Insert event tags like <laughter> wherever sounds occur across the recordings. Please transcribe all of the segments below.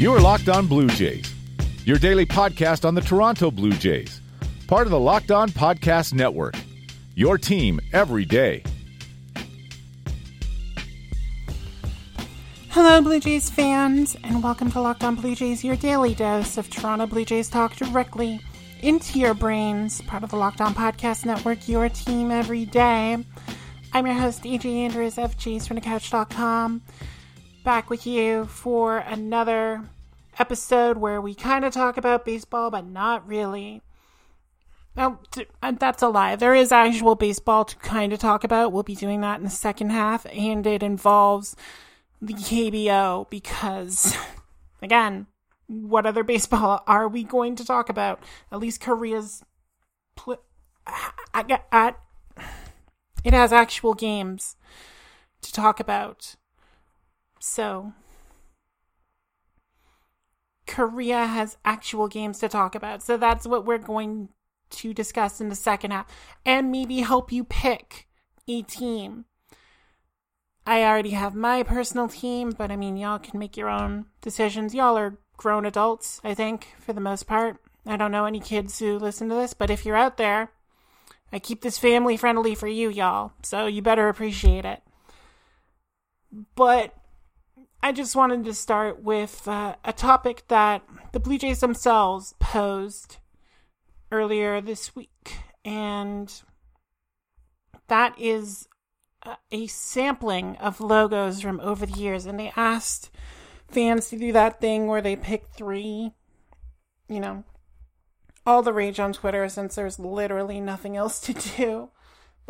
You are Locked On Blue Jays, your daily podcast on the Toronto Blue Jays, part of the Locked On Podcast Network. Your team every day. Hello, Blue Jays fans, and welcome to Locked On Blue Jays, your daily dose of Toronto Blue Jays talk directly into your brains, part of the Locked On Podcast Network, your team every day. I'm your host, AJ Andrews of JaysFromTheCouch.com, back with you for another episode where we kind of talk about baseball, but not really. No, that's a lie. There is actual baseball to kind of talk about. We'll be doing that in the second half, and it involves the KBO because, <laughs> again, what other baseball <laughs> are we going to talk about? At least Korea's. Pl- I get at <sighs> it has actual games to talk about. So, Korea has actual games to talk about. So, that's what we're going to discuss in the second half and maybe help you pick a team. I already have my personal team, but I mean, y'all can make your own decisions. Y'all are grown adults, I think, for the most part. I don't know any kids who listen to this, but if you're out there, I keep this family friendly for you, y'all, so you better appreciate it. But I just wanted to start with uh, a topic that the Blue Jays themselves posed earlier this week, and that is a sampling of logos from over the years. And they asked fans to do that thing where they pick three, you know, all the rage on Twitter since there's literally nothing else to do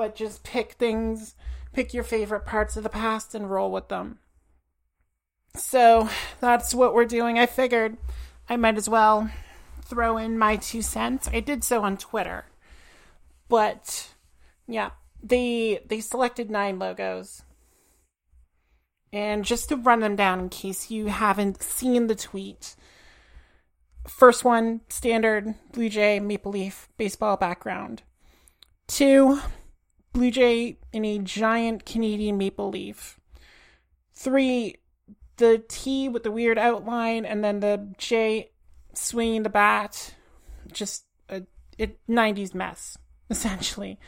but just pick things, pick your favorite parts of the past and roll with them. So that's what we're doing. I figured I might as well throw in my two cents. I did so on Twitter. But yeah, they they selected nine logos. And just to run them down in case you haven't seen the tweet. First one, standard Blue Jay Maple Leaf baseball background. Two, Blue Jay in a giant Canadian maple leaf. Three, the T with the weird outline, and then the J swinging the bat. Just a it, 90s mess, <laughs> essentially.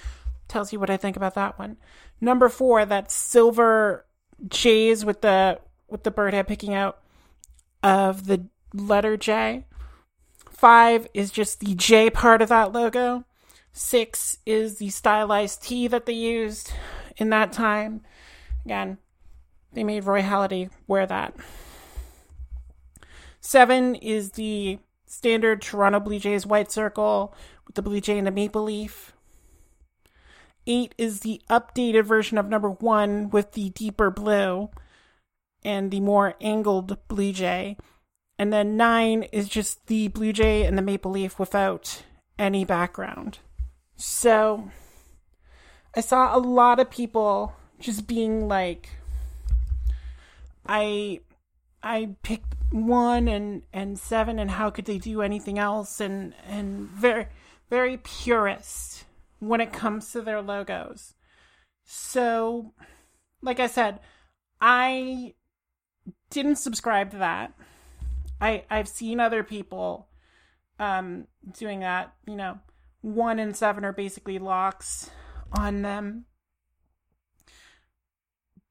Tells you what I think about that one. Number four, that silver J's with the with the bird head picking out of the letter J. Five is just the J part of that logo. Six is the stylized T that they used in that time. Again, they made Roy Halladay wear that. Seven is the standard Toronto Blue Jays white circle with the Blue Jay and the maple leaf. Eight is the updated version of number one with the deeper blue and the more angled Blue Jay. And then nine is just the Blue Jay and the maple leaf without any background. So I saw a lot of people just being like, I I picked one and and seven and how could they do anything else and and very very purist when it comes to their logos. So like I said, I didn't subscribe to that. I I've seen other people um doing that, you know. 1 and 7 are basically locks on them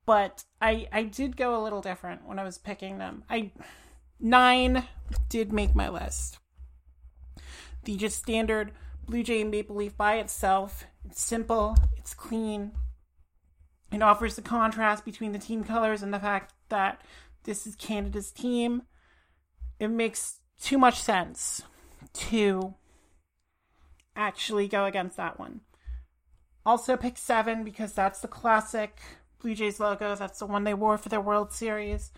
but I I did go a little different when I was picking them. I nine did make my list. The just standard Blue Jay and Maple Leaf by itself. It's simple, it's clean. It offers the contrast between the team colors and the fact that this is Canada's team. It makes too much sense to actually go against that one. Also pick seven because that's the classic Blue Jays logo. That's the one they wore for their World Series.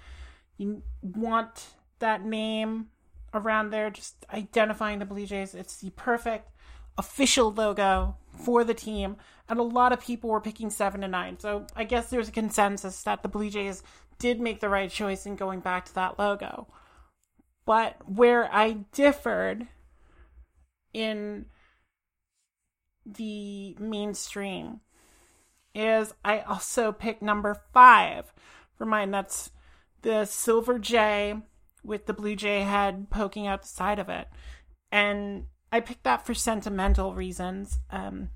You want that name around there, just identifying the Blue Jays. It's the perfect official logo for the team. And a lot of people were picking seven and nine. So I guess there's a consensus that the Blue Jays did make the right choice in going back to that logo. But where I differed in the mainstream is I also picked number five for mine. That's the Silver jay with the Blue Jay head poking out the side of it. And I picked that for sentimental reasons. Um,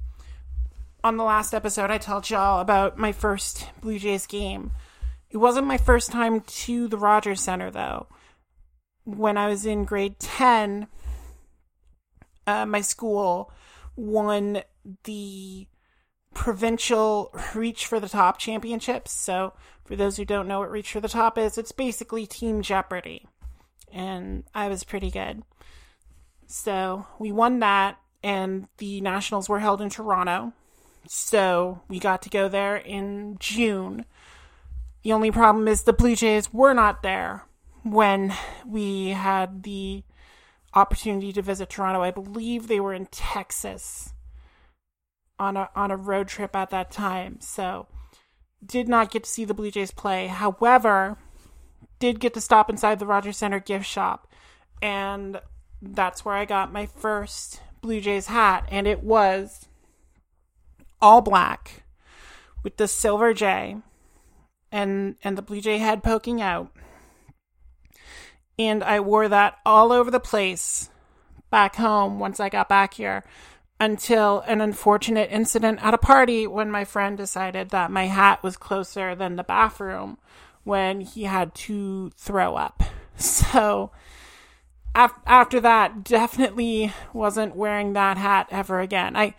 on the last episode, I told y'all about my first Blue Jays game. It wasn't my first time to the Rogers Center, though. When I was in grade 10, uh, my school won the provincial Reach for the Top championships. So, for those who don't know what Reach for the Top is, it's basically Team Jeopardy. And I was pretty good. So, we won that, and the nationals were held in Toronto. So, we got to go there in June. The only problem is the Blue Jays were not there when we had the opportunity to visit Toronto. I believe they were in Texas on a on a road trip at that time. So did not get to see the Blue Jays play. However, did get to stop inside the Rogers Center gift shop and that's where I got my first Blue Jays hat and it was all black with the silver J and and the Blue Jay head poking out. And I wore that all over the place back home once I got back here until an unfortunate incident at a party when my friend decided that my hat was closer than the bathroom when he had to throw up. <laughs> So af- after that, definitely wasn't wearing that hat ever again. I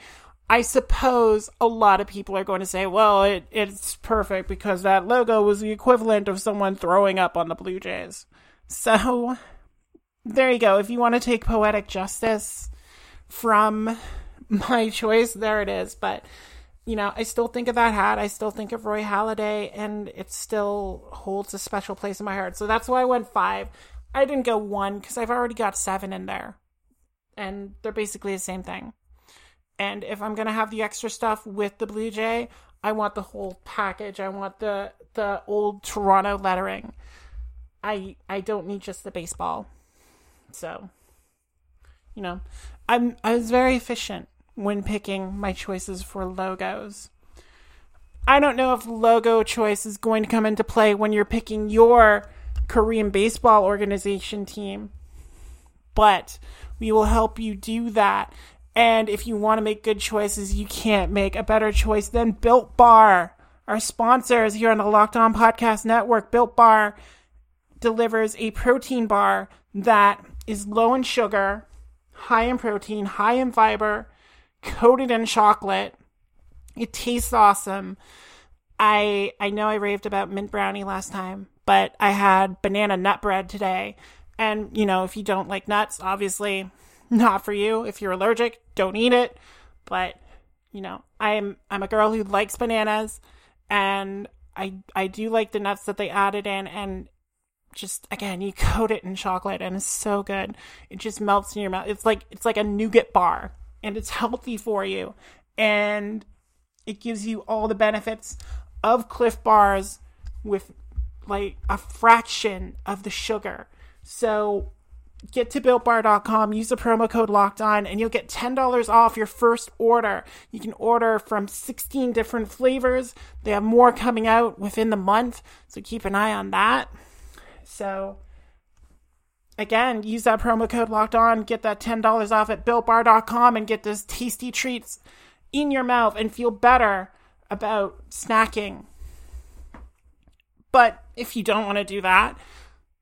I suppose a lot of people are going to say, well, it, it's perfect because that logo was the equivalent of someone throwing up on the Blue Jays. So there you go. If you want to take poetic justice from my <laughs> choice, there it is. But you know, I still think of that hat. I still think of Roy Halladay, and it still holds a special place in my heart. So that's why I went five. I didn't go one because I've already got seven in there, and they're basically the same thing. And if I'm gonna have the extra stuff with the Blue Jay, I want the whole package. I want the the old Toronto lettering. I I don't need just the baseball. So, you know, I'm I was very efficient when picking my choices for logos. I don't know if logo choice is going to come into play when you're picking your Korean baseball organization team, but we will help you do that. And if you want to make good choices, you can't make a better choice than Built Bar. Our sponsors here on the Locked On Podcast Network, Built Bar delivers a protein bar that is low in sugar, high in protein, high in fiber, coated in chocolate. It tastes awesome. I I know I raved about mint brownie last time, but I had banana nut bread today. And you know, if you don't like nuts, obviously not for you. If you're allergic, don't eat it. But you know, I'm I'm a girl who likes bananas and I I do like the nuts that they added in and just again you coat it in chocolate and it's so good it just melts in your mouth it's like it's like a nougat bar and it's healthy for you. And it gives you all the benefits of Clif bars with like a fraction of the sugar. So get to builtbar.com use the promo code locked on and you'll get $10 off your first order. You can order from 16 different flavors. They have more coming out within the month so keep an eye on that. So again, use that promo code locked on, get that $10 off at builtbar.com and get those tasty treats in your mouth and feel better about snacking. But if you don't want to do that,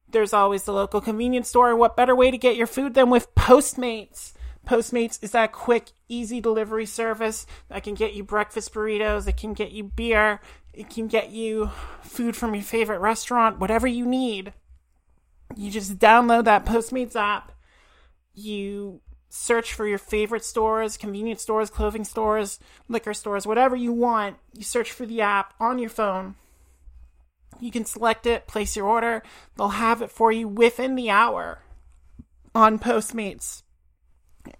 there's always the local convenience store. What better way to get your food than with Postmates? Postmates is that quick, easy delivery service that can get you breakfast burritos, it can get you beer, it can get you food from your favorite restaurant, whatever you need. You just download that Postmates app. You search for your favorite stores, convenience stores, clothing stores, liquor stores, whatever you want. You search for the app on your phone. You can select it, place your order. They'll have it for you within the hour on Postmates.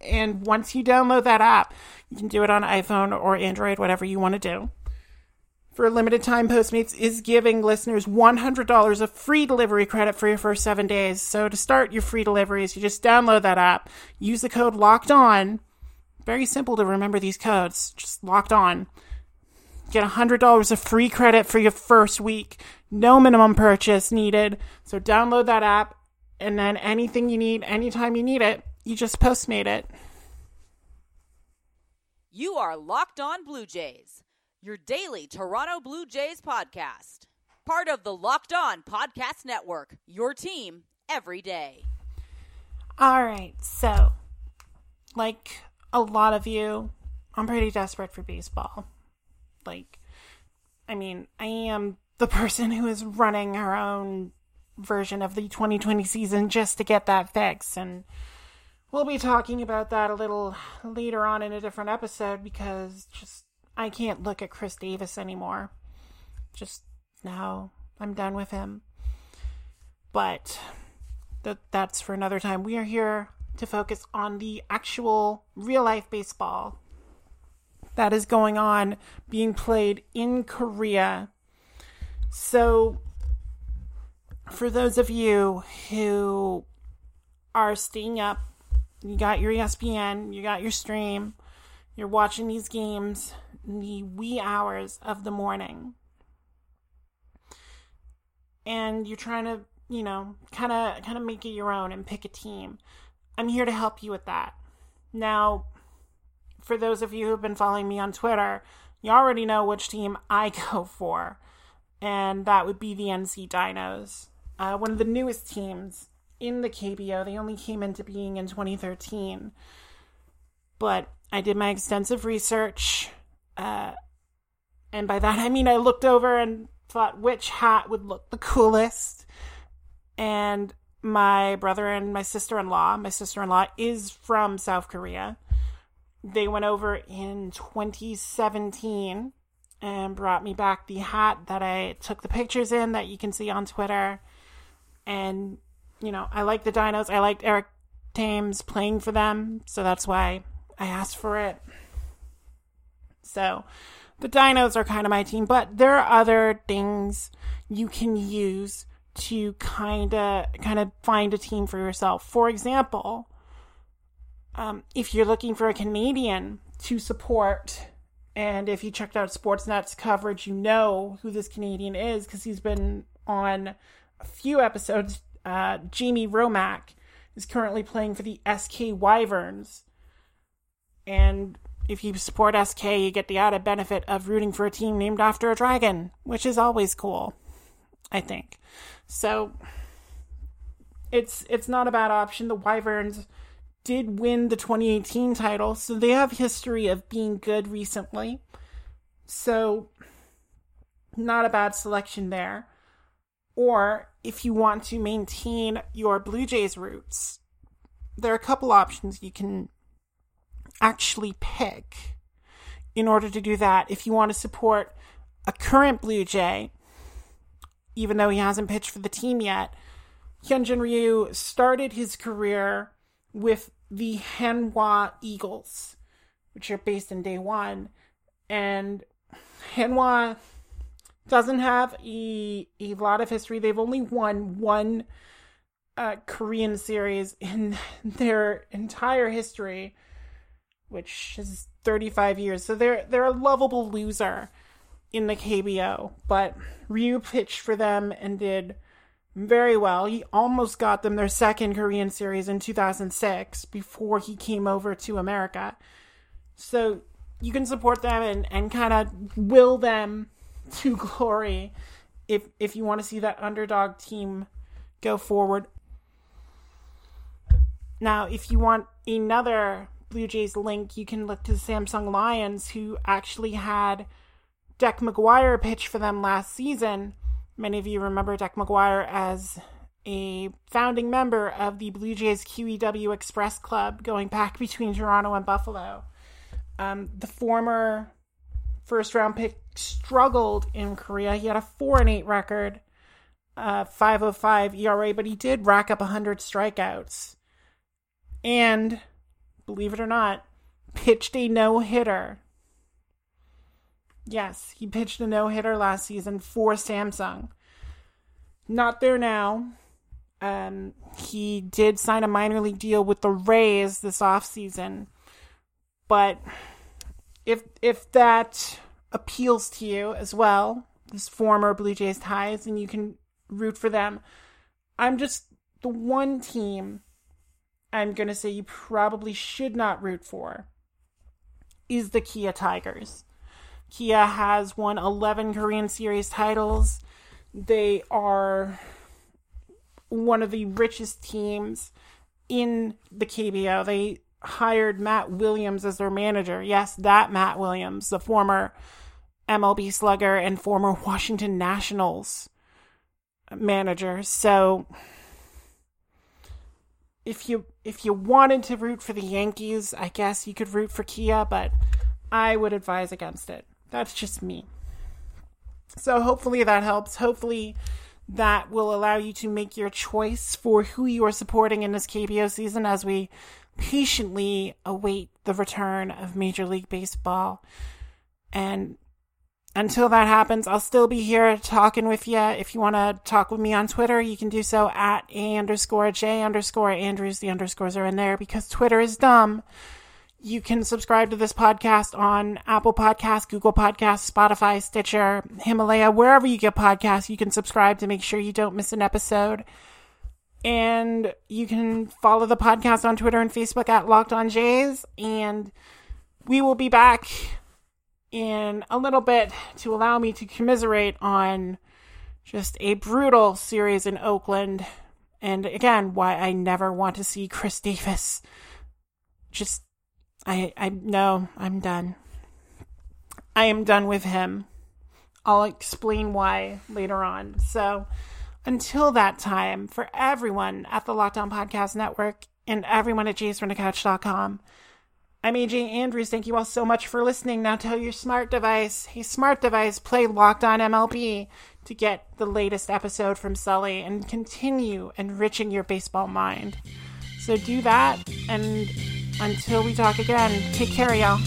And once you download that app, you can do it on iPhone or Android, whatever you want to do. For a limited time, Postmates is giving listeners $100 of free delivery credit for your first seven days. So to start your free deliveries, you just download that app, use the code locked on. Very simple to remember these codes, just locked on. Get $100 of free credit for your first week. No minimum purchase needed. So download that app And then anything you need, anytime you need it, you just postmate it. You are Locked On Blue Jays, your daily Toronto Blue Jays podcast. Part of the Locked On Podcast Network, your team every day. All right, so like a lot of you, I'm pretty desperate for baseball. Like, I mean, I am the <laughs> person who is running her own version of the 2020 season just to get that fix. And we'll be talking about that a little later on in a different episode because just I can't look at Chris Davis anymore. Just now, I'm done with him. But that that's for another time. We are here to focus on the actual real life baseball that is going on being played in Korea. So for those of you who are staying up, you got your ESPN, you got your stream, you're watching these games the wee hours of the morning. And you're trying to, you know, kind of kind of make it your own and pick a team. I'm here to help you with that. Now, for those of you who've been following me on Twitter, you already know which team I <laughs> go for, and that would be the NC Dinos uh, one of the newest teams in the KBO. They only came into being in 2013. But I did my extensive research. Uh, and by that I mean I looked over and thought which hat would look the coolest. And my brother and my sister in law, my sister in law is from South Korea. They went over in 2017 and brought me back the hat that I took the pictures in that you can see on Twitter and you know I like the Dinos. I liked Eric Thames playing for them, so that's why I asked for it. So the Dinos are kind of my team, but there are other things you can use to kind of kind of find a team for yourself. For example, um, if you're looking for a Canadian to support, and if you checked out Sportsnet's coverage, you know who this Canadian is because he's been on a few episodes, uh, Jamie Romak is currently playing for the SK Wyverns. And if you support SK, you get the added benefit of rooting for a team named after a dragon, which is always cool, I think. So it's it's not a bad option. The Wyverns did win the 2018 title, so they have history of being good recently. So not a bad selection there. Or if you want to maintain your Blue Jays roots, there are a couple options you can actually pick in order to do that. If you want to support a current Blue Jay, even though he hasn't pitched for the team yet, Hyunjin Ryu started his career with the Hanwha Eagles, which are based in Daejeon. And Hanwha doesn't have a, a lot of history. They've only won one uh, Korean series in <laughs> their entire history, which is 35 years. So they're they're a lovable loser in the KBO. But Ryu pitched for them and did very well. He almost got them their second Korean series in 2006 before he came over to America. So you can support them and, and kind of will them <laughs> to glory if if you want to see that underdog team go forward. Now, if you want another Blue Jays link, you can look to the Samsung Lions, who actually had Deck McGuire pitch for them last season. Many of you remember Deck McGuire as a founding member of the Blue Jays QEW Express Club going back <laughs> between Toronto and Buffalo. Um, the former first round pick struggled in Korea. He had a 4 and 8 record, uh, 505 ERA, but he did rack up 100 strikeouts. And, believe it or not, pitched a no hitter. Yes, he pitched a no hitter last season for Samsung. Not there now. Um, he did sign a minor league deal with the Rays this offseason. But if if that appeals to you as well, this former Blue Jays ties, and you can root for them. I'm just the one team I'm going to say you probably should not root for is the Kia Tigers. Kia has won 11 Korean Series titles. They are one of the richest teams in the KBO. They hired Matt Williams as their manager. Yes, that Matt Williams, the former MLB slugger and former Washington Nationals manager. So if you if you wanted to root for the Yankees, I guess you could root for Kia, but I would advise against it. That's just me. So hopefully that helps. Hopefully that will allow you to make your choice for who you are supporting in this KBO season as we patiently await the return of Major League Baseball. And until that happens, I'll still be here talking with you. If you want to talk with me on Twitter, you can do so at A underscore J underscore Andrews. The underscores are in there because Twitter is dumb. You can subscribe to this podcast on Apple Podcasts, Google Podcasts, Spotify, Stitcher, Himalaya, wherever you get podcasts. You can subscribe to make sure you don't miss an episode. And you can follow the podcast on Twitter and Facebook at Locked On Jays. And we will be back in a little bit to allow me to commiserate on just a brutal series in Oakland. And again, why I never want to see Chris Davis. Just, I, I, no, I'm done. I am done with him. I'll explain why later on. So, until that time, for everyone at the Locked On Podcast Network and everyone at jaysfromthecouch.com, I'm AJ Andrews. Thank you all so much for listening. Now tell your smart device, hey, smart device, play Locked On MLB to get the latest episode from Sully and continue enriching your baseball mind. So do that, and until we talk again, take care, y'all.